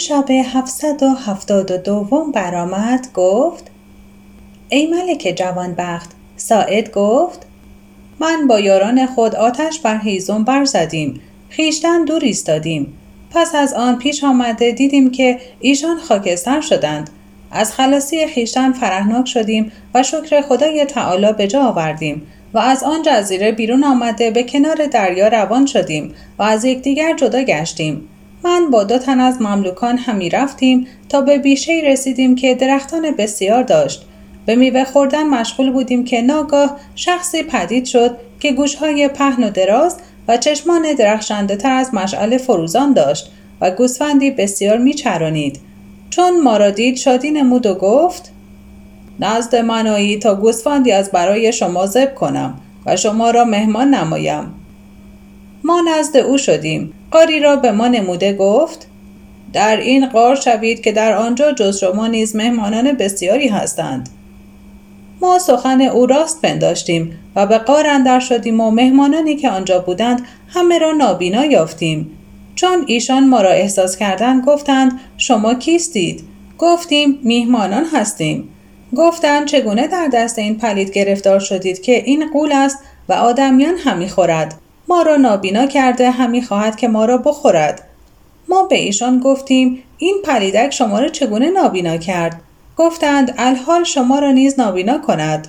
شب هفتصد و هفتاد و دوم برآمد گفت ای ملک جوانبخت ساعد گفت من با یاران خود آتش بر هیزم برزدیم خویشتن دور ایستادیم پس از آن پیش آمده دیدیم که ایشان خاکستر شدند. از خلاصی خویشتن فرحناک شدیم و شکر خدای تعالی به جا آوردیم و از آن جزیره بیرون آمده به کنار دریا روان شدیم و از یکدیگر جدا گشتیم. من با دو تن از مملوکان همی رفتیم تا به بیشه رسیدیم که درختان بسیار داشت. به میوه خوردن مشغول بودیم که ناگاه شخصی پدید شد که گوشهای پهن و دراز و چشمان درخشنده تر از مشعل فروزان داشت و گوسفندی بسیار میچرانید چون ما را دید شادی نمود و گفت نزد من آیی تا گوسفندی از برای شما زب کنم و شما را مهمان نمایم. ما نزد او شدیم. قاری را به ما نموده گفت در این قار شوید که در آنجا جز شما نیز مهمانان بسیاری هستند. ما سخن او راست پنداشتیم و به قار اندر شدیم و مهمانانی که آنجا بودند همه را نابینا یافتیم. چون ایشان ما را احساس کردند گفتند شما کیستید؟ گفتیم میهمانان هستیم. گفتند چگونه در دست این پلید گرفتار شدید که این قول است و آدمیان همی خورد؟ ما را نابینا کرده همی خواهد که ما را بخورد. ما به ایشان گفتیم این پلیدک شما را چگونه نابینا کرد؟ گفتند الحال شما را نیز نابینا کند.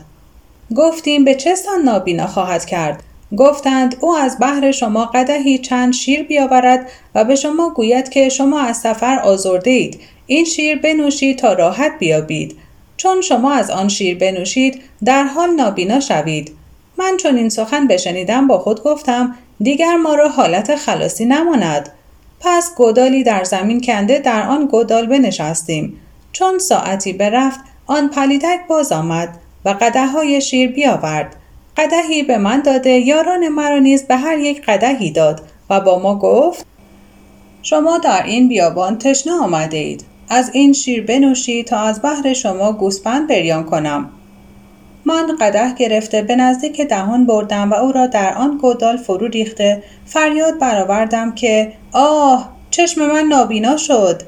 گفتیم به چه سان نابینا خواهد کرد؟ گفتند او از بحر شما قدهی چند شیر بیاورد و به شما گوید که شما از سفر آزرده اید این شیر بنوشید تا راحت بیابید. چون شما از آن شیر بنوشید در حال نابینا شوید. من چون این سخن بشنیدم با خود گفتم دیگر ما را حالت خلاصی نماند. پس گودالی در زمین کنده در آن گودال بنشستیم. چون ساعتی برفت آن پلیدک باز آمد و قده های شیر بیاورد. قدهی به من داده یاران مرا نیز به هر یک قدهی داد و با ما گفت شما در این بیابان تشنه آمده اید. از این شیر بنوشید تا از بحر شما گوسپند بریان کنم. من قده گرفته به نزدیک دهان بردم و او را در آن گودال فرو ریخته. فریاد برآوردم که آه چشم من نابینا شد.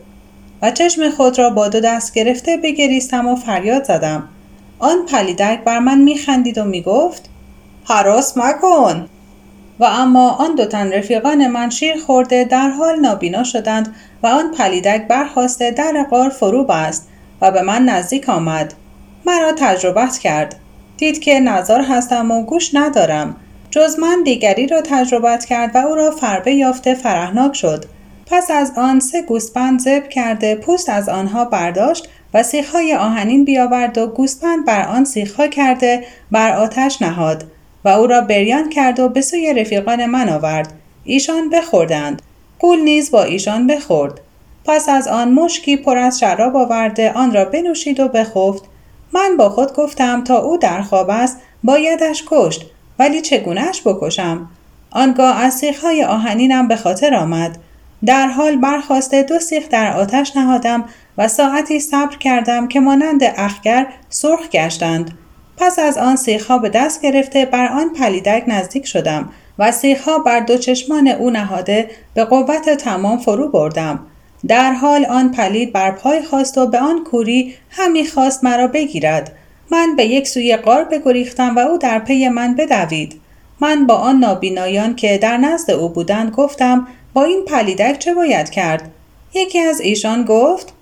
و چشم خود را با دو دست گرفته بگریستم و فریاد زدم. آن پلیدک بر من میخندید و می‌گفت حراس مکن. و اما آن دو تن رفیقان من شیر خورده در حال نابینا شدند و آن پلیدک برخواسته در غار فرو بست و به من نزدیک آمد. مرا تجربت کرد. دید که نظار هستم و گوش ندارم. جز من دیگری را تجربت کرد و او را فربه یافته فرهناک شد. پس از آن سه گوسپند زب کرده پوست از آنها برداشت و سیخهای آهنین بیاورد و گوسپند بر آن سیخها کرده بر آتش نهاد و او را بریان کرد و به سوی رفیقان من آورد. ایشان بخوردند. قول نیز با ایشان بخورد. پس از آن مشکی پر از شراب آورده آن را بنوشید و بخفت. من با خود گفتم تا او در خواب است بایدش کشت ولی چگونهش بکشم؟ آنگاه از سیخهای آهنینم به خاطر آمد. در حال برخواسته دو سیخ در آتش نهادم و ساعتی صبر کردم که مانند اخگر سرخ گشتند. پس از آن سیخها به دست گرفته بر آن پلیدک نزدیک شدم و سیخها بر دو چشمان او نهاده به قوت تمام فرو بردم. در حال آن پلید بر پای خواست و به آن کوری همی خواست مرا بگیرد. من به یک سوی قار بگریختم و او در پی من بدوید. من با آن نابینایان که در نزد او بودند گفتم با این پلیدک چه باید کرد؟ یکی از ایشان گفت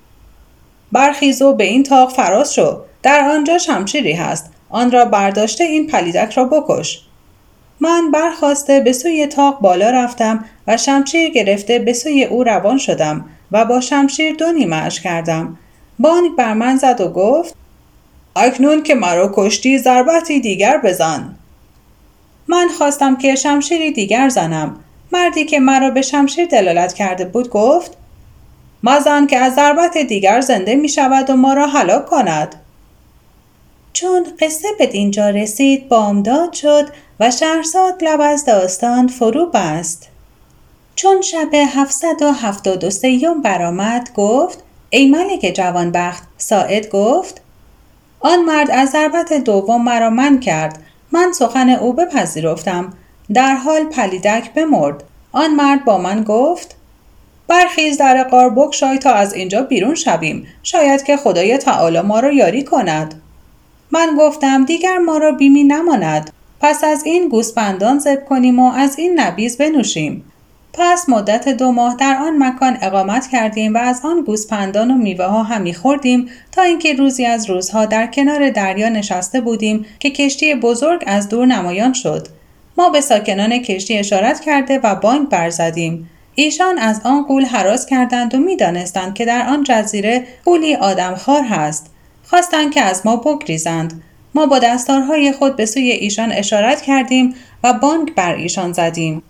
برخیز و به این تاق فراز شو. در آنجا شمشیری هست. آن را برداشته این پلیدک را بکش. من برخواسته به سوی تاق بالا رفتم و شمشیر گرفته به سوی او روان شدم. و با شمشیر دو نیمهاش کردم. بانگ بر من زد و گفت اکنون که مرا کشتی ضربتی دیگر بزن. من خواستم که شمشیری دیگر زنم. مردی که مرا به شمشیر دلالت کرده بود گفت مزن که از ضربت دیگر زنده می شود و ما را هلاک کند. چون قصه به دینجا رسید بامداد شد و شهرزاد لب از داستان فرو بست. چون شب 773 برآمد گفت ای ملک جوانبخت ساعد گفت آن مرد از ضربت دوم مرا من کرد من سخن او بپذیرفتم در حال پلیدک بمرد. آن مرد با من گفت برخیز در قار بگشای تا از اینجا بیرون شویم شاید که خدای تعالی ما را یاری کند. من گفتم دیگر ما را بیمی نماند پس از این گوسپندان زب کنیم و از این نبیز بنوشیم. پس مدت دو ماه در آن مکان اقامت کردیم و از آن گوسپندان و میوه ها همی خوردیم تا اینکه روزی از روزها در کنار دریا نشسته بودیم که کشتی بزرگ از دور نمایان شد. ما به ساکنان کشتی اشارت کرده و بانک برزدیم ایشان از آن قول حراس کردند و می‌دانستند که در آن جزیره قولی آدمخوار هست. خواستند که از ما بگریزند. ما با دستارهای خود به سوی ایشان اشارت کردیم و بانک بر ایشان زدیم.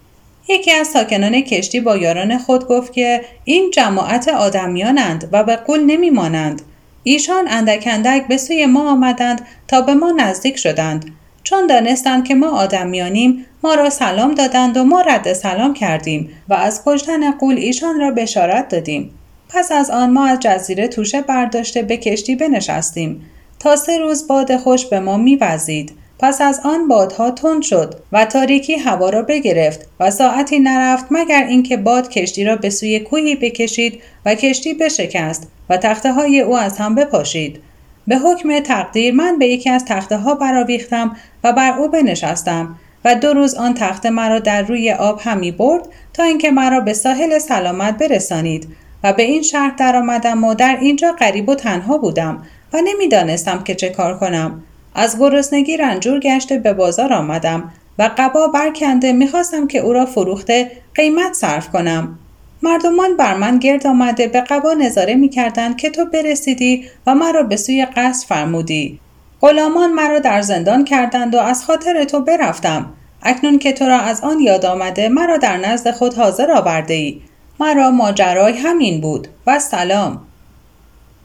یکی از ساکنان کشتی با یاران خود گفت که این جماعت آدمیانند و به قول نمیمانند. ایشان اندک اندک به سوی ما آمدند تا به ما نزدیک شدند. چون دانستند که ما آدمیانیم ما را سلام دادند و ما رد سلام کردیم و از کشتن قول ایشان را بشارت دادیم. پس از آن ما از جزیره توشه برداشته به کشتی بنشستیم. تا سه روز باد خوش به ما میوزید پس از آن بادها تند شد و تاریکی هوا را بگرفت و ساعتی نرفت مگر اینکه باد کشتی را به سوی کوهی بکشید و کشتی بشکست و تخته های او از هم بپاشید. به حکم تقدیر من به یکی از تخته ها براویختم و بر او بنشستم و دو روز آن تخته مرا در روی آب همی برد تا اینکه مرا به ساحل سلامت برسانید و به این شهر درآمدم و در اینجا غریب و تنها بودم و نمی‌دانستم که چه کار کنم. از گرسنگی رنجور گشته به بازار آمدم و قبا برکنده می‌خواستم که او را فروخته قیمت صرف کنم. مردمان بر من گرد آمده به قبا نظاره می‌کردند که تو برسیدی و مرا به سوی قصد فرمودی. غلامان مرا در زندان کردند و از خاطر تو برفتم. اکنون که تو را از آن یاد آمده مرا در نزد خود حاضر آورده ای مرا ماجرای همین بود. و سلام.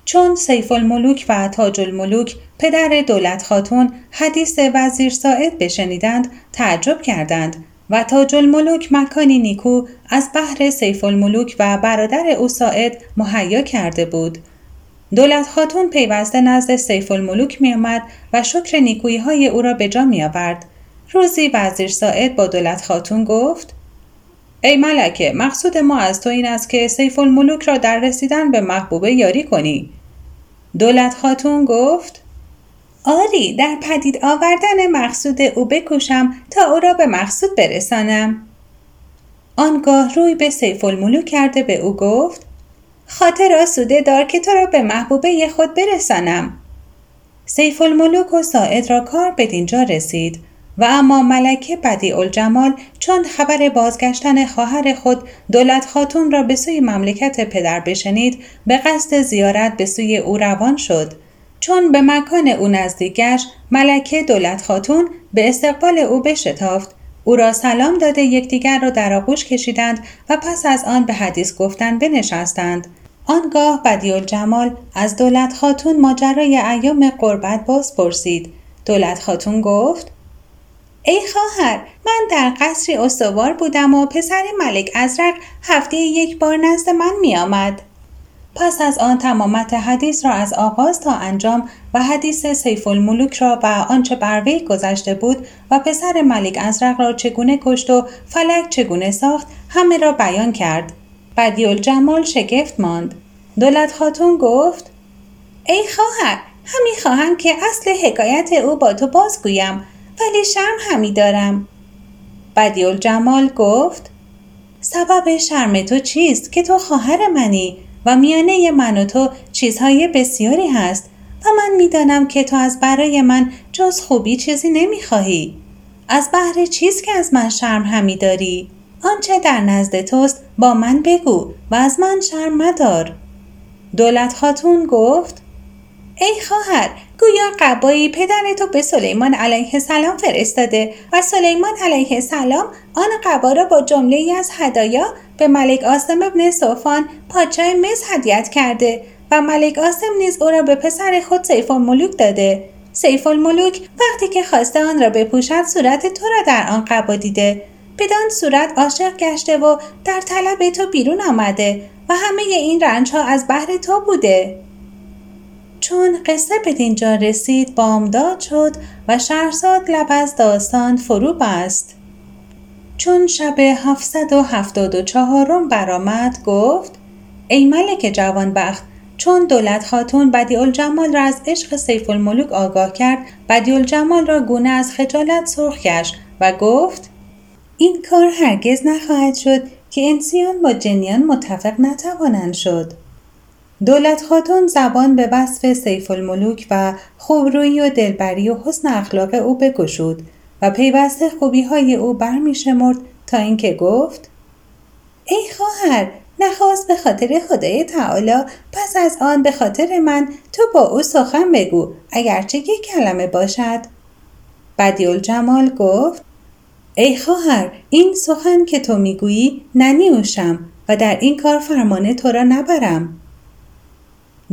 چون سیف الملوک و تاج الملوک پدر دولت خاتون حدیث وزیر ساعد بشنیدند تعجب کردند و تاج الملوک مکانی نیکو از بحر سیف الملوک و برادر او ساعد مهیا کرده بود. دولت خاتون پیوسته نزد سیف الملوک می آمد و شکر نیکویی های او را به جا می آورد. روزی وزیر ساعد با دولت خاتون گفت ای ملکه مقصود ما از تو این است که سیف الملوک را در رسیدن به محبوبه یاری کنی. دولت خاتون گفت آری در پدید آوردن مقصود او بکوشم تا او را به مقصود برسانم. آنگاه روی به سیف الملو کرده به او گفت خاطر آسوده دار که تو را به محبوبه خود برسانم. سیف الملوک و ساعد را کار به دینجا رسید. و اما ملکه بدی الجمال چون خبر بازگشتن خواهر خود دولت خاتون را به سوی مملکت پدر بشنید به قصد زیارت به سوی او روان شد. چون به مکان او نزدیکش ملکه دولت خاتون به استقبال او بشتافت. او را سلام داده یکدیگر را در آغوش کشیدند و پس از آن به حدیث گفتن بنشستند. آنگاه بدی جمال از دولت خاتون ماجرای ایام قربت باز پرسید دولت خاتون گفت ای خواهر من در قصری استوار بودم و پسر ملک ازرق هفته یک بار نزد من می آمد. پس از آن تمامت حدیث را از آغاز تا انجام و حدیث سیف الملوک را و آنچه بر وی گذشته بود و پسر ملک ازرق را چگونه کشت و فلک چگونه ساخت همه را بیان کرد. بدی الجمال شگفت ماند. دولت خاتون گفت ای خواهر همی خواهم که اصل حکایت او با تو بازگویم. ولی شرم همی دارم. بدی الجمال گفت سبب شرم تو چیست که تو خواهر منی و میانه من و تو چیزهای بسیاری هست و من می‌دانم که تو از برای من جز خوبی چیزی نمی‌خواهی. از بهر چیز که از من شرم همی داری؟ آنچه در نزد توست با من بگو و از من شرم مدار. دولت خاتون گفت ای خواهر گویا قبایی پدر تو به سلیمان علیه السلام فرستاده و سلیمان علیه السلام آن قبا را با جمله ای از هدایا به ملک آسم ابن صوفان پادشاه مصر هدیت کرده و ملک آسم نیز او را به پسر خود سیف الملوک داده. سیف الملوک وقتی که خواسته آن را بپوشد صورت تو را در آن قبا دیده. بدان صورت عاشق گشته و در طلب تو بیرون آمده و همه این رنج ها از بحر تو بوده. چون قصه به دینجا رسید بامداد شد و شهرزاد لب از داستان فرو بست. چون شب هفتصد و برآمد گفت ای ملک جوانبخت چون دولت خاتون بدی الجمال را از عشق سیف الملوک آگاه کرد بدی الجمال را گونه از خجالت سرخ گشت و گفت این کار هرگز نخواهد شد که انسیان با جنیان متفق نتوانند شد. دولت خاتون زبان به وصف سیف الملوک و خوبرویی و دلبری و حسن اخلاق او بگشود و پیوسته خوبی های او برمی شمرد تا اینکه گفت ای خواهر نخواست به خاطر خدای تعالی پس از آن به خاطر من تو با او سخن بگو اگرچه یک کلمه باشد. بدیول جمال گفت ای خواهر این سخن که تو می‌گویی ننیوشم و در این کار فرمانه تو را نبرم.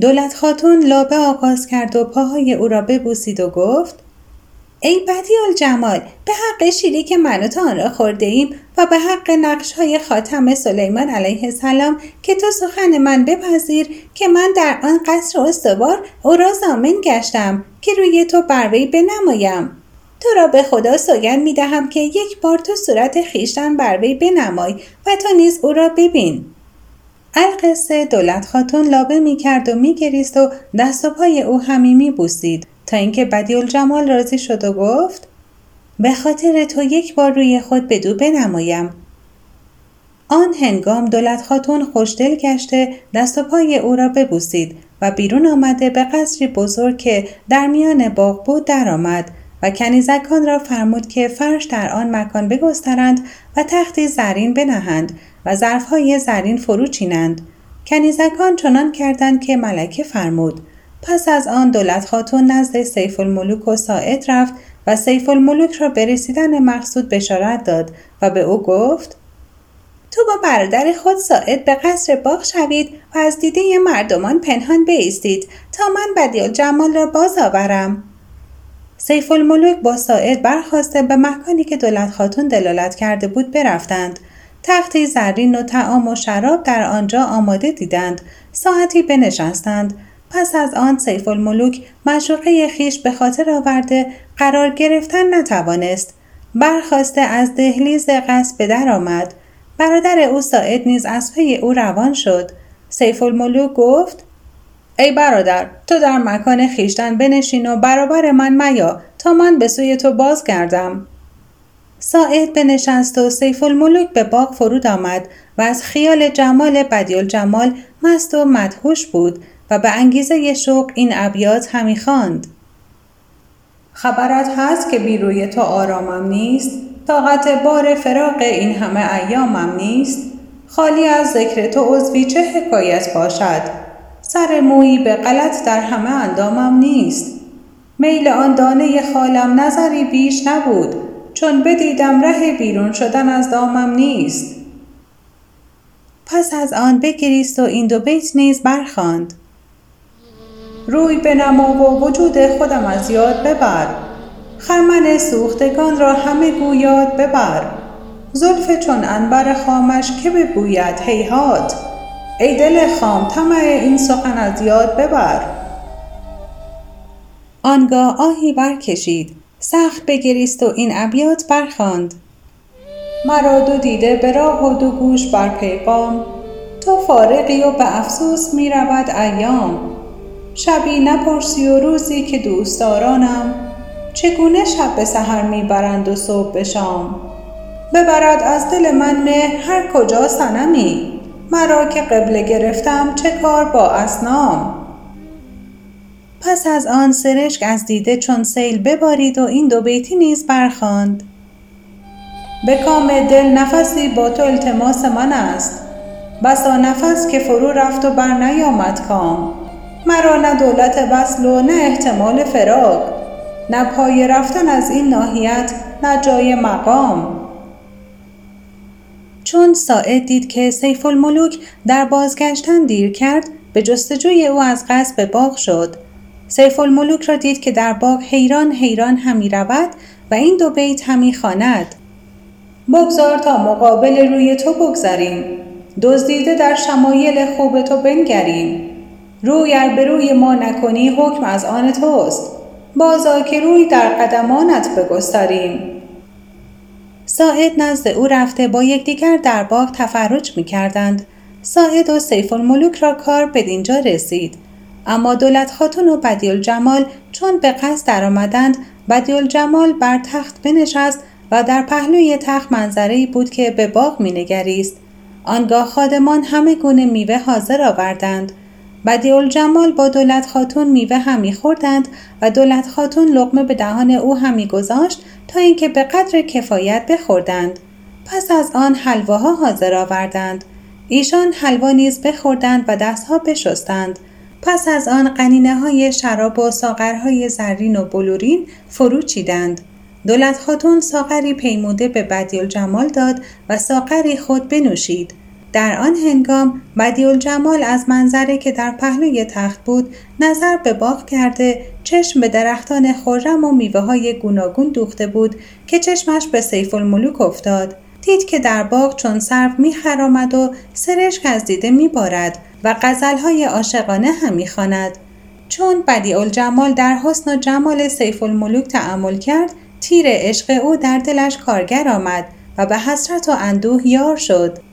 دولت خاتون لابه آغاز کرد و پاهای او را ببوسید و گفت ای بدی الجمال به حق شیری که من و تو آن را خورده ایم و به حق نقش های خاتم سلیمان علیه السلام که تو سخن من بپذیر که من در آن قصر استوار او را زامن گشتم که روی تو بروی بنمایم. تو را به خدا سوگن می دهم که یک بار تو صورت خیشتن بروی بنمای و تو نیز او را ببین. القصه دولت خاتون لابه می کرد و می گریست و دست و پای او همی بوسید. تا اینکه بدی الجمال راضی شد و گفت به خاطر تو یک بار روی خود بدو بنمایم. آن هنگام دولت خاتون خوشدل گشته دست و پای او را ببوسید و بیرون آمده به قصری بزرگ که در میان باغ بود درآمد. و کنیزکان را فرمود که فرش در آن مکان بگسترند و تختی زرین بنهند و ظرفهای زرین فرو چینند کنیزکان چنان کردند که ملکه فرمود پس از آن دولت خاتون نزد سیف الملوک و ساعد رفت و سیف الملوک را به رسیدن مقصود بشارت داد و به او گفت تو با برادر خود ساعد به قصر باغ شوید و از دیده مردمان پنهان بیستید تا من بدیل جمال را باز آورم. سیف الملوک با ساعد برخواسته به مکانی که دولت خاتون دلالت کرده بود برفتند. تختی زرین و تعام و شراب در آنجا آماده دیدند. ساعتی بنشستند. پس از آن سیف الملوک مشوقه خیش به خاطر آورده قرار گرفتن نتوانست. برخاسته از دهلیز قصر به در آمد. برادر او ساعد نیز از پی او روان شد. سیف الملوک گفت ای برادر تو در مکان خویشتن بنشین و برابر من میا تا من به سوی تو باز گردم ساعد بنشست و سیف الملوک به باغ فرود آمد و از خیال جمال بدیع الجمال مست و مدهوش بود و به انگیزه شوق این ابیات همی خواند. خبرت هست که بیروی تو آرامم نیست؟ طاقت بار فراق این همه ایامم نیست؟ خالی از ذکر تو عضوی چه حکایت باشد؟ سر مویی به غلط در همه اندامم نیست. میل آن دانه خالم نظری بیش نبود چون بدیدم ره بیرون شدن از دامم نیست. پس از آن بگریست و این دو بیت نیز برخواند روی بنما و وجود خودم از یاد ببر. خرمن سوختگان را همه گویاد ببر. زلف چون انبر خامش که بگوید هیهات. ای دل خام طمع این سخن از یاد ببر. آنگاه آهی برکشید سخت بگریست و این ابیات برخواند مرا دو دیده به راه و دو گوش بر پیغام. تو فارغی و به افسوس می رود ایام. شبی نپرسی و روزی که دوستدارانم. چگونه شب به سحر می‌برند و صبح به شام؟ ببرد از دل من مهر هر کجا سنمی مرا که قبله گرفتم چه کار با اسنام؟ پس از آن سرشک از دیده چون سیل ببارید و این دو بیتی نیز برخواند. به کام دل نفسی با تو التماس من است. بسا نفس که فرو رفت و بر نیامد کام. مرا نه دولت وصل و نه احتمال فراق. نه پای رفتن از این ناحیت نه جای مقام. چون ساعد دید که سیف الملوک در بازگشتن دیر کرد به جستجوی او از قصر به باغ شد. سیف الملوک را دید که در باغ حیران حیران همی رود و این دو بیت همی خواند. بگذار تا مقابل روی تو بگذریم. دزدیده در شمایل خوب تو بنگریم. روی ار به روی ما نکنی حکم از آن توست. بازا که روی در قدمانت بگستریم. ساعد نزد او رفته با یکدیگر در باغ تفرج می کردند. ساعد و سیف الملوک را کار به دینجا رسید. اما دولت خاتون و بدیل جمال چون به قصد درآمدند بدیل جمال بر تخت بنشست و در پهلوی تخت منظری بود که به باغ مینگریست آنگاه خادمان همه گونه میوه حاضر آوردند بدیع جمال با دولت خاتون میوه هم میخوردند و دولت خاتون لقمه به دهان او هم میگذاشت تا اینکه به قدر کفایت بخوردند. پس از آن حلواها حاضر آوردند. ایشان حلوا نیز بخوردند و دستها بشستند. پس از آن قنینه های شراب و ساغرهای زرین و بلورین فرو چیدند. دولت خاتون ساغری پیموده به بدیل جمال داد و ساغری خود بنوشید. در آن هنگام بدیل جمال از منظره که در پهلوی تخت بود نظر به باغ کرده چشم به درختان خورم و میوه های گوناگون دوخته بود که چشمش به سیف الملوک افتاد. دید که در باغ چون سرو میخرامد و سرشک از دیده میبارد و غزلهای عاشقانه هم می‌خواند. چون بدیع جمال در حسن و جمال سیف الملوک تعمل کرد تیر عشق او در دلش کارگر آمد و به حسرت و اندوه یار شد.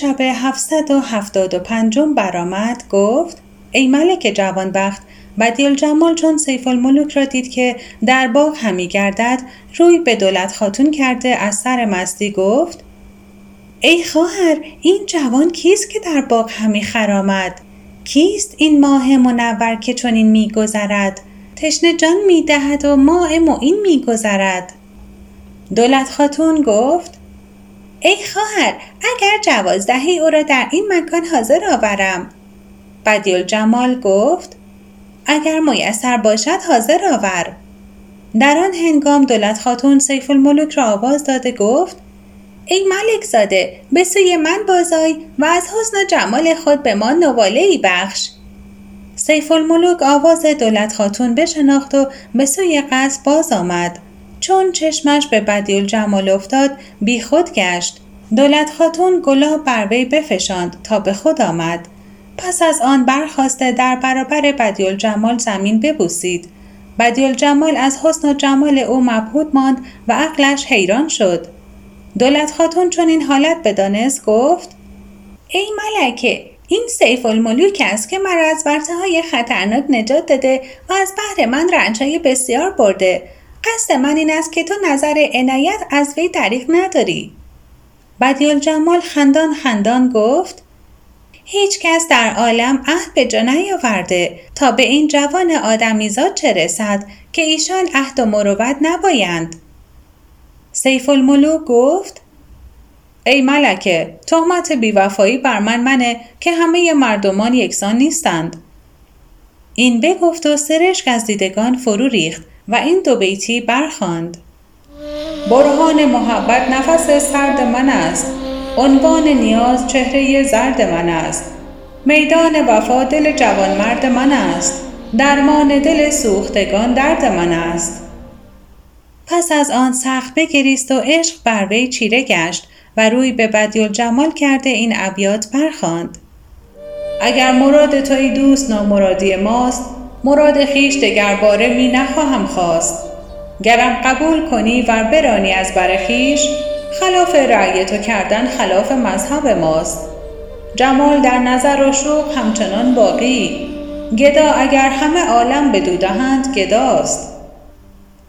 شب هفتصد و هفتاد و پنجم برآمد گفت ای ملک جوانبخت بدیل جمال چون سیف الملوک را دید که در باغ همی گردد روی به دولت خاتون کرده از سر مستی گفت ای خواهر این جوان کیست که در باغ همی خرامد؟ کیست این ماه منور که چنین میگذرد تشنه جان می‌دهد و ماه معین میگذرد دولت خاتون گفت ای خواهر اگر جواز دهی او را در این مکان حاضر آورم. بدیل جمال گفت اگر میسر باشد حاضر آور. در آن هنگام دولت خاتون سیف الملوک را آواز داده گفت ای ملک زاده به سوی من بازای و از حسن و جمال خود به ما نواله ای بخش. سیف الملوک آواز دولت خاتون بشناخت و به سوی قصد باز آمد. چون چشمش به بدیل جمال افتاد بی خود گشت. دولت خاتون گلاب بر وی بفشاند تا به خود آمد. پس از آن برخواسته در برابر بدیل جمال زمین ببوسید. بدیل جمال از حسن و جمال او مبهود ماند و عقلش حیران شد. دولت خاتون چون این حالت بدانست؟ گفت ای ملکه این سیف الملوک است که مرا از ورته های خطرناک نجات داده و از بحر من رنج بسیار برده. قصد من این است که تو نظر عنایت از وی دریغ نداری. بدیل جمال خندان خندان گفت هیچ کس در عالم عهد به جا نیاورده تا به این جوان آدمیزاد چه رسد که ایشان عهد و مروت نبایند. سیف الملوک گفت ای ملکه تهمت بیوفایی بر من منه که همه مردمان یکسان نیستند. این بگفت و سرشک از دیدگان فرو ریخت. و این دو بیتی برخاند. برهان محبت نفس سرد من است. عنوان نیاز چهره زرد من است. میدان وفا دل جوانمرد من است. درمان دل سوختگان درد من است. پس از آن سخت بگریست و عشق بر وی چیره گشت و روی به بدیل جمال کرده این ابیات برخواند اگر مراد تو ای دوست نامرادی ماست مراد خیش دگرباره می نخواهم خواست. گرم قبول کنی و برانی از بر خیش خلاف رأی تو کردن خلاف مذهب ماست. جمال در نظر و شوق همچنان باقی. گدا اگر همه عالم به دودهند گداست.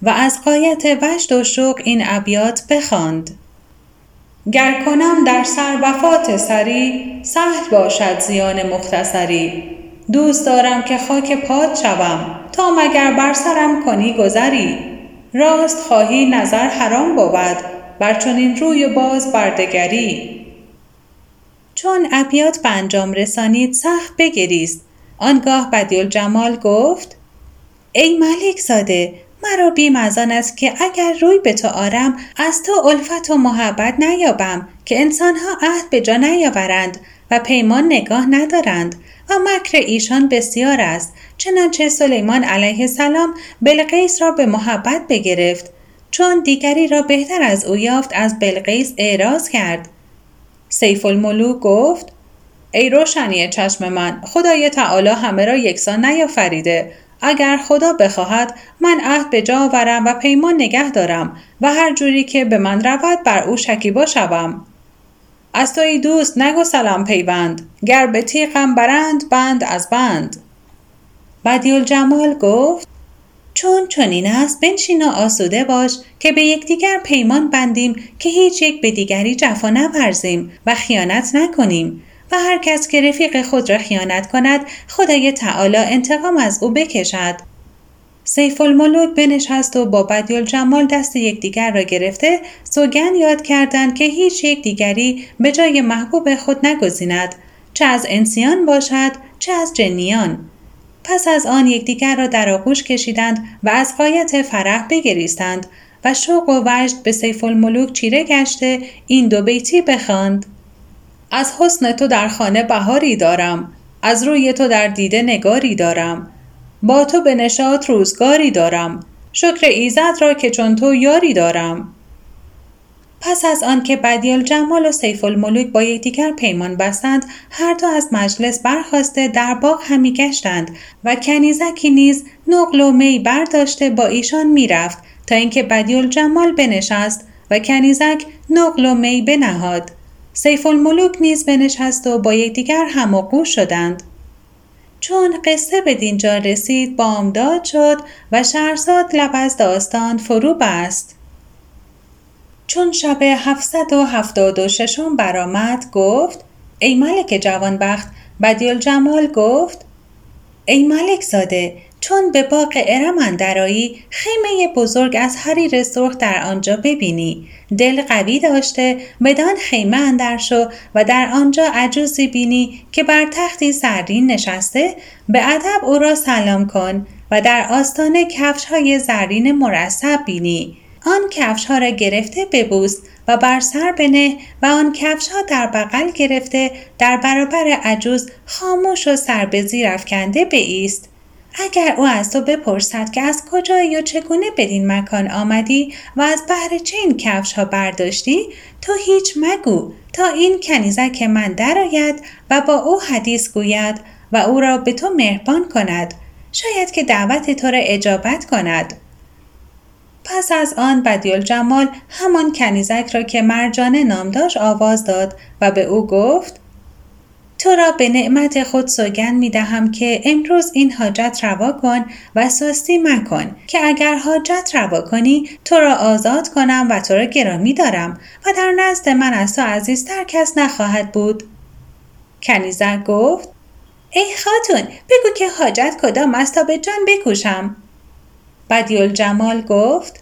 و از قایت وجد و شوق این ابیات بخواند. گر کنم در سر وفات سری سهل باشد زیان مختصری. دوست دارم که خاک پاد شوم. تا مگر بر سرم کنی گذری؟ راست خواهی نظر حرام بود. بر چنین روی باز بردگری. چون ابیات به انجام رسانید سخت بگریست. آنگاه بدیل جمال گفت ای ملک زاده مرا بیم از آن است که اگر روی به تو آرم از تو الفت و محبت نیابم که انسانها عهد به جا نیاورند. و پیمان نگاه ندارند. و مکر ایشان بسیار است. چنانچه سلیمان علیه السلام بلقیس را به محبت بگرفت چون دیگری را بهتر از او یافت از بلقیس اعراض کرد. سیف الملوک گفت ای روشنی چشم من خدای تعالی همه را یکسان نیافریده. اگر خدا بخواهد من عهد به جا آورم و پیمان نگه دارم و هر جوری که به من رود بر او شکیبا شوم. از دوست نگو سلام پیوند. گر به تیغم برند بند از بند. بدیل جمال گفت چون چنین است بنشین و آسوده باش که به یکدیگر پیمان بندیم که هیچ یک به دیگری جفا نورزیم و خیانت نکنیم و هر کس که رفیق خود را خیانت کند خدای تعالی انتقام از او بکشد. سیف الملوک بنشست و با بدیل جمال دست یکدیگر را گرفته سوگن یاد کردند که هیچ یک دیگری به جای محبوب خود نگزیند چه از انسیان باشد چه از جنیان. پس از آن یکدیگر را در آغوش کشیدند و از قایت فرح بگریستند و شوق و وجد به سیف الملوک چیره گشته این دو بیتی بخواند. از حسن تو در خانه بهاری دارم از روی تو در دیده نگاری دارم. با تو به نشاط روزگاری دارم. شکر ایزد را که چون تو یاری دارم. پس از آنکه بدیل جمال و سیف الملوک با یکدیگر پیمان بستند هر دو از مجلس برخواسته در باغ همی گشتند و کنیزکی نیز نقل و می برداشته با ایشان می‌رفت تا اینکه بدیل جمال بنشست و کنیزک نقل و می بنهاد. سیف الملوک نیز بنشست و با یکدیگر هم شدند. چون قصه به دینجا رسید بامداد شد و شهرزاد لب از داستان فرو بست. چون شب هفتصد و هفتاد و ششم برآمد گفت ای ملک جوانبخت بدیل جمال گفت ای ملک زاده چون به باغ ارم اندرایی خیمه بزرگ از حریر سرخ در آنجا ببینی. دل قوی داشته بدان خیمه اندر شو و در آنجا عجوزی بینی که بر تختی سرین نشسته به ادب او را سلام کن و در آستانه کفش های زرین مرصب بینی. آن کفش ها را گرفته ببوس و بر سر بنه و آن کفش ها در بغل گرفته در برابر عجوز خاموش و سر به زیر افکنده بایست اگر او از تو بپرسد که از کجایی و چگونه بدین مکان آمدی و از بهر چه این کفش ها برداشتی تو هیچ مگو تا این کنیزک من درآید و با او حدیث گوید و او را به تو مهربان کند. شاید که دعوت تو را اجابت کند. پس از آن بدیل جمال همان کنیزک را که مرجانه نام داشت آواز داد و به او گفت تو را به نعمت خود سوگن می دهم که امروز این حاجت روا کن و سستی مکن که اگر حاجت روا کنی تو را آزاد کنم و تو را گرامی دارم و در نزد من از تو عزیزتر کس نخواهد بود. کنیزک گفت ای خاتون بگو که حاجت کدام است تا به جان بکوشم. بدیل جمال گفت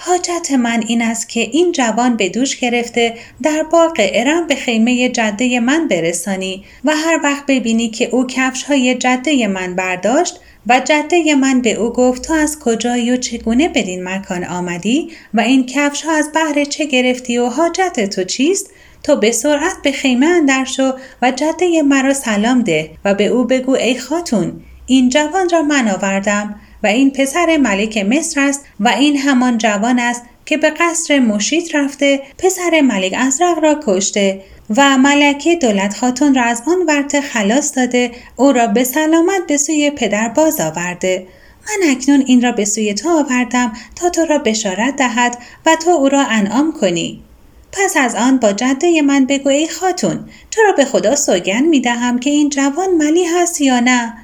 حاجت من این است که این جوان به دوش گرفته در باغ ارم به خیمه جده من برسانی و هر وقت ببینی که او کفش های جده من برداشت و جده من به او گفت تو از کجایی و چگونه بدین مکان آمدی و این کفش ها از بهر چه گرفتی و حاجت تو چیست؟ تو به سرعت به خیمه اندر شو و جده مرا سلام ده و به او بگو ای خاتون این جوان را من آوردم. و این پسر ملک مصر است و این همان جوان است که به قصر مشید رفته پسر ملک ازرق را کشته و ملکه دولت خاتون را از آن ورته خلاص داده او را به سلامت به سوی پدر باز آورده. من اکنون این را به سوی تو آوردم تا تو را بشارت دهد و تو او را انعام کنی. پس از آن با جده من بگو ای خاتون تو را به خدا سوگن می دهم که این جوان ملی هست یا نه؟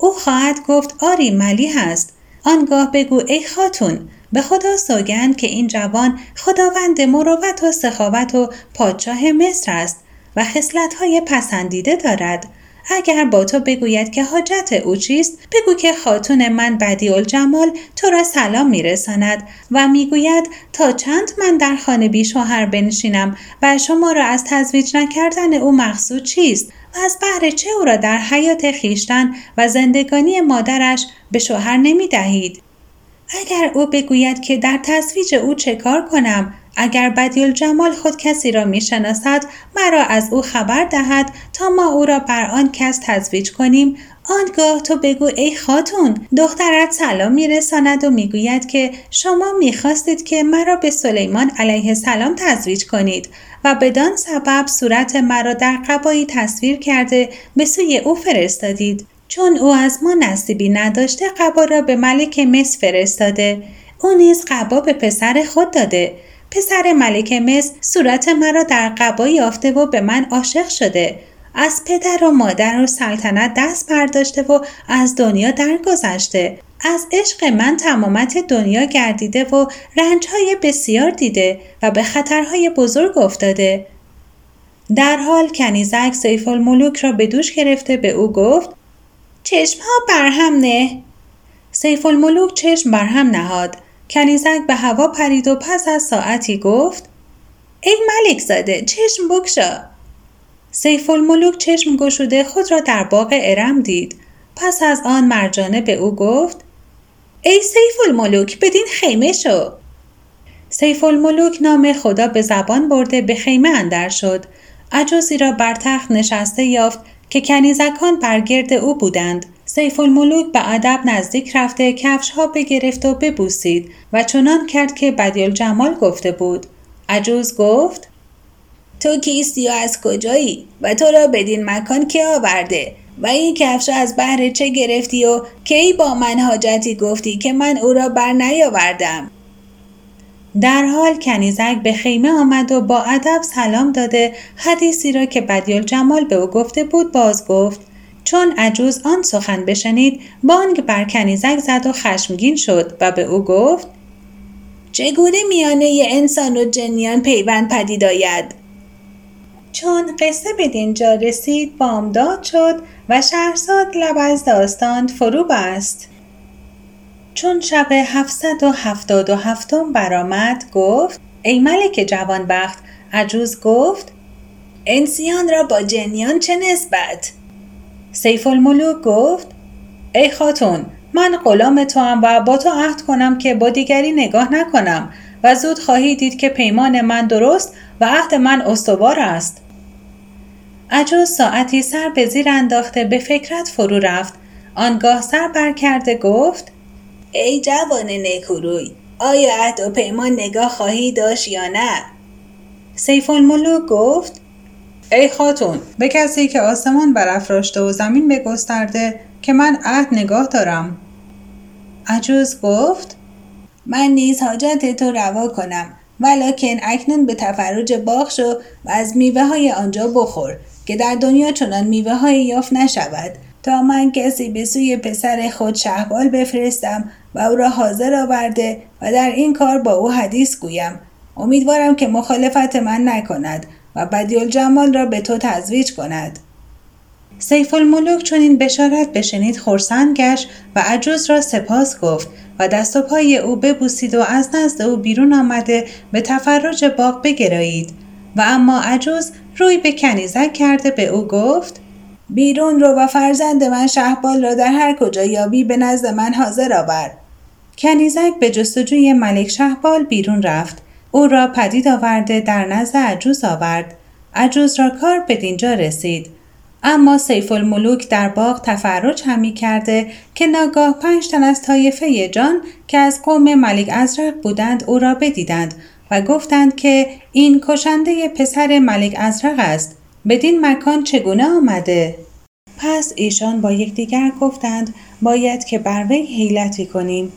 او خواهد گفت آری ملی هست. آنگاه بگو ای خاتون به خدا سوگند که این جوان خداوند مروت و سخاوت و پادشاه مصر است و های پسندیده دارد. اگر با تو بگوید که حاجت او چیست بگو که خاتون من بدی الجمال تو را سلام میرساند و می‌گوید تا چند من در خانه بی شوهر بنشینم و شما را از تزویج نکردن او مقصود چیست؟ و از بهر چه او را در حیات خیشتن و زندگانی مادرش به شوهر نمی دهید اگر او بگوید که در تزویج او چه کار کنم اگر بدیل جمال خود کسی را می شناسد مرا از او خبر دهد تا ما او را بر آن کس تزویج کنیم. آنگاه تو بگو ای خاتون! دخترت سلام میرساند و می‌گوید که شما می‌خواستید که مرا به سلیمان علیه السلام تزویج کنید و بدان سبب صورت مرا در قبایی تصویر کرده به سوی او فرستادید. چون او از ما نصیبی نداشته قبا را به ملک مصر فرستاده. او نیز قبا به پسر خود داده. پسر ملک مصر صورت مرا در قبا یافته و به من عاشق شده. از پدر و مادر و سلطنت دست برداشته و از دنیا درگذشته. از عشق من تمامت دنیا گردیده و رنجهای بسیار دیده و به خطرهای بزرگ افتاده. در حال کنیزک سیف الملوک را به دوش گرفته به او گفت چشمها برهم نه. سیف الملوک چشم برهم نهاد. کنیزک به هوا پرید و پس از ساعتی گفت ای ملک زاده چشم بگشا سیف الملوک چشم گشوده خود را در باغ ارم دید. پس از آن مرجانه به او گفت ای سیف الملوک بدین خیمه شو. سیف الملوک نام خدا به زبان برده به خیمه اندر شد. عجوزی را بر تخت نشسته یافت که کنیزکان برگرد او بودند. سیف الملوک به ادب نزدیک رفته کفش ها بگرفت و ببوسید و چنان کرد که بدیع الجمال گفته بود. عجوز گفت تو کیستی و از کجایی؟ و تو را بدین مکان که آورده؟ و این کفش از بهر چه گرفتی و کی با من حاجتی گفتی که من او را بر نیاوردم؟ در حال کنیزک به خیمه آمد و با ادب سلام داده حدیثی را که بدیل جمال به او گفته بود باز گفت چون عجوز آن سخن بشنید بانگ بر کنیزک زد و خشمگین شد و به او گفت چگونه میانه انسان و جنیان پیوند پدید آید؟ چون قصه به دینجا رسید بامداد شد و شهرزاد لب از داستان فرو بست. چون شب هفتصد و هفتاد و هفتم برآمد گفت ای ملک جوانبخت عجوز گفت انسیان را با جنیان چه نسبت؟ سیف الملوک گفت ای خاتون من غلام تو هم و با تو عهد کنم که با دیگری نگاه نکنم و زود خواهی دید که پیمان من درست و عهد من استوار است. عجوز ساعتی سر به زیر انداخته به فکرت فرو رفت. آنگاه سر برکرده گفت ای جوان نکوروی آیا عهد و پیمان نگاه خواهی داشت یا نه؟ سیف الملوک گفت ای خاتون به کسی که آسمان برافراشته و زمین بگسترده که من عهد نگاه دارم. عجوز گفت من نیز حاجت تو روا کنم ولکن اکنون به تفرج باغ شو و از میوه های آنجا بخور که در دنیا چنان میوه های یافت نشود. تا من کسی به سوی پسر خود شهبال بفرستم و او را حاضر آورده و در این کار با او حدیث گویم. امیدوارم که مخالفت من نکند. و بدیل جمال را به تو تزویج کند. سیف الملوک چون این بشارت بشنید خورسند گشت و عجوز را سپاس گفت و دست و پای او ببوسید و از نزد او بیرون آمده به تفرج باغ بگرایید. و اما عجوز روی به کنیزک کرده به او گفت بیرون رو و فرزند من شهبال را در هر کجا یابی به نزد من حاضر آور. کنیزک به جستجوی ملک شهبال بیرون رفت. او را پدید آورده در نزد عجوز آورد. عجوز را کار به دینجا رسید. اما سیف الملوک در باغ تفرج همی کرده که ناگاه پنج تن از طایفه جان که از قوم ملک ازرق بودند او را بدیدند و گفتند که این کشنده پسر ملک ازرق است. بدین مکان چگونه آمده؟ پس ایشان با یکدیگر گفتند باید که بر وی حیلتی کنیم.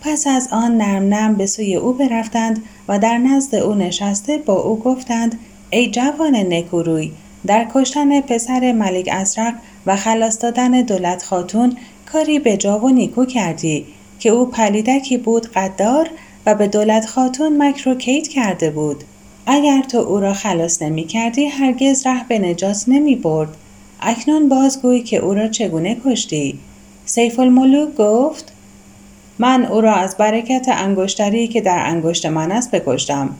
پس از آن نرم نرم به سوی او برفتند و در نزد او نشسته با او گفتند ای جوان نکوروی در کشتن پسر ملک ازرق و خلاص دادن دولت خاتون کاری به جا و نیکو کردی که او پلیدکی بود قدار و به دولت خاتون مکر و کید کرده بود. اگر تو او را خلاص نمی کردی هرگز ره به نجات نمی برد. اکنون بازگوی که او را چگونه کشتی. سیف الملوک گفت من او را از برکت انگشتری که در انگشت من است بکشتم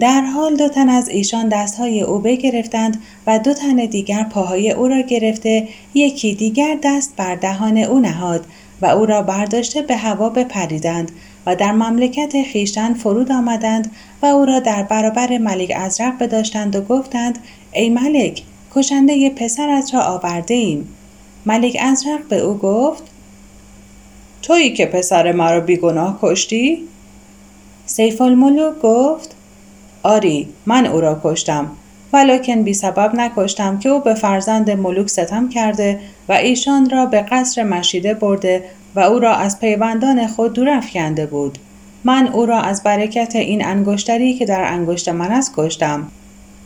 در حال دو تن از ایشان دستهای او بگرفتند و دو تن دیگر پاهای او را گرفته یکی دیگر دست بر دهان او نهاد و او را برداشته به هوا بپریدند و در مملکت خیشتن فرود آمدند و او را در برابر ملک ازرق بداشتند و گفتند ای ملک کشنده پسرت را آورده ایم. ملک ازرق به او گفت تویی که پسر مرا بیگناه کشتی؟ سیف الملوک گفت آری من او را کشتم ولکن بی سبب نکشتم که او به فرزند ملوک ستم کرده و ایشان را به قصر مشیده برده و او را از پیوندان خود دور افکنده بود من او را از برکت این انگشتری که در انگشت من است کشتم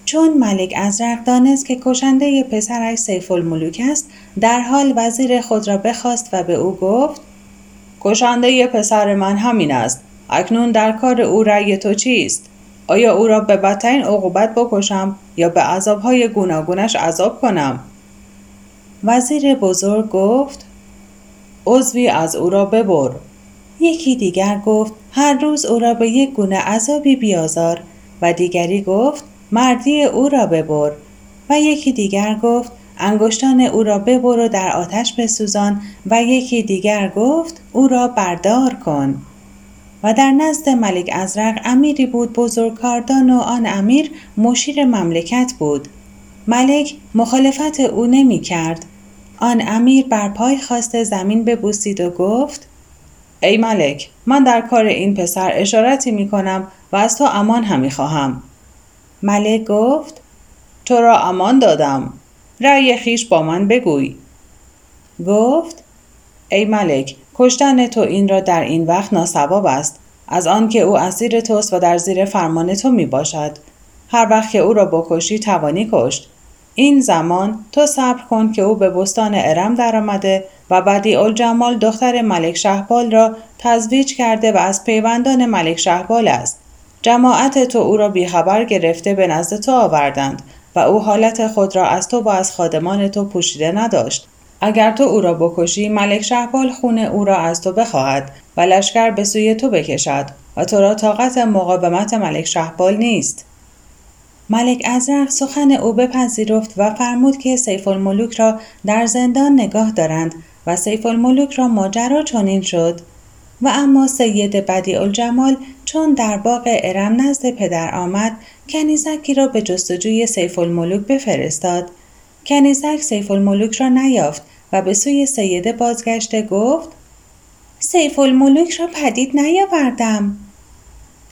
چون ملک ازرق دانست که کشنده پسرش سیف الملوک است در حال وزیر خود را بخواست و به او گفت کشنده پسر من همین است. اکنون در کار او رأی تو چیست؟ آیا او را به بدترین عقوبت بکشم یا به عذابهای گوناگونش عذاب کنم؟ وزیر بزرگ گفت عضوی از او را ببر. یکی دیگر گفت هر روز او را به یک گونه عذابی بیازار و دیگری گفت مردی او را ببر. و یکی دیگر گفت انگشتان او را ببر و در آتش بسوزان و یکی دیگر گفت او را بردار کن. و در نزد ملک ازرق امیری بود بزرگکاردان و آن امیر مشیر مملکت بود. ملک مخالفت او نمی کرد آن امیر بر پای خواسته زمین ببوسید و گفت ای ملک من در کار این پسر اشارتی می کنم و از تو امان همی خواهم. ملک گفت تو را امان دادم. رأی خیش با من بگوی. گفت ای ملک کشتن تو این را در این وقت ناسواب است. از آنکه او اسیر توست و در زیر فرمان تو می باشد. هر وقت که او را بکشی توانی کشت. این زمان تو صبر کن که او به بستان ارم درآمده و بدی الجمال دختر ملک شهبال را تزویج کرده و از پیوندان ملک شهبال است. جماعت تو او را بیخبر گرفته به نزد تو آوردند. و او حالت خود را از تو و از خادمان تو پوشیده نداشت. اگر تو او را بکشی ملک شهبال خون او را از تو بخواهد و لشکر به سوی تو بکشد و تو را طاقت مقاومت ملک شهبال نیست. ملک ازرق سخن او بپذیرفت و فرمود که سیف الملوک را در زندان نگاه دارند و سیف الملوک را ماجرا چنین شد. و اما سیده بدیع الجمال چون در باغ ارم نزد پدر آمد کنیزکی را به جستجوی سیف الملوک بفرستاد. کنیزک سیف الملوک را نیافت و به سوی سیده بازگشته گفت سیف الملوک را پدید نیاوردم.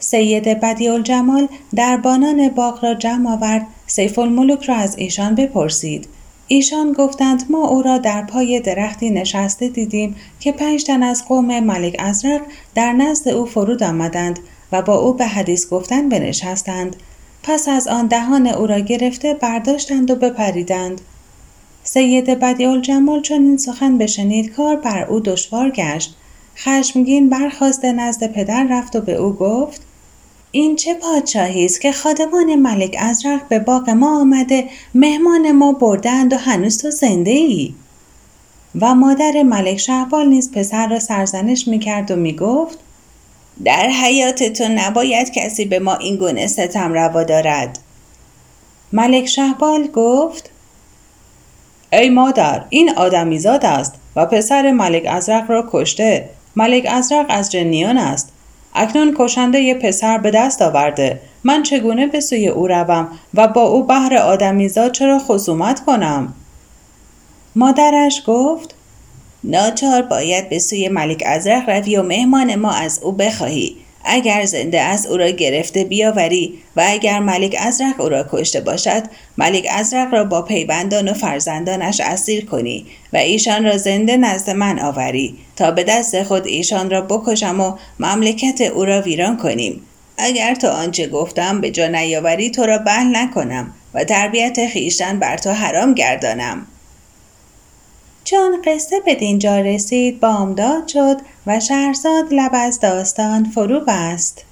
سیده بدیع الجمال دربانان باغ را جمع آورد سیف الملوک را از ایشان بپرسید. ایشان گفتند ما او را در پای درختی نشسته دیدیم که پنج تن از قوم ملک ازرق در نزد او فرود آمدند و با او به حدیث گفتن بنشستند. پس از آن دهان او را گرفته برداشتند و بپریدند. سید بدیع جمال چون این سخن بشنید کار بر او دشوار گشت. خشمگین برخواسته نزد پدر رفت و به او گفت این چه پادشاهی است که خادمان ملک ازرق به باغ ما آمده مهمان ما بردند و هنوز تو زنده ای و مادر ملک شهبال نیز پسر را سرزنش می‌کرد و می‌گفت در حیات تو نباید کسی به ما این گونه ستم روا دارد. ملک شهبال گفت ای مادر این آدمیزاد است و پسر ملک ازرق را کشته. ملک ازرق از جنیان است. اکنون کشنده پسر به دست آورده. من چگونه به سوی او روم و با او بهر آدمیزاد چرا خصومت کنم؟ مادرش گفت ناچار باید به سوی ملک ازرق روی و مهمان ما از او بخواهی. اگر زنده از او را گرفته بیاوری و اگر ملک ازرق او را کشته باشد ملک ازرق را با پیوندان و فرزندانش اسیر کنی و ایشان را زنده نزد من آوری. تا به دست خود ایشان را بکشم و مملکت او را ویران کنیم. اگر تو آنچه گفتم به جا نیاوری تو را بهل نکنم و تربیت خیشتن بر تو حرام گردانم. چون قصه به دینجا رسید بامداد شد و شهرزاد لب از داستان فرو بست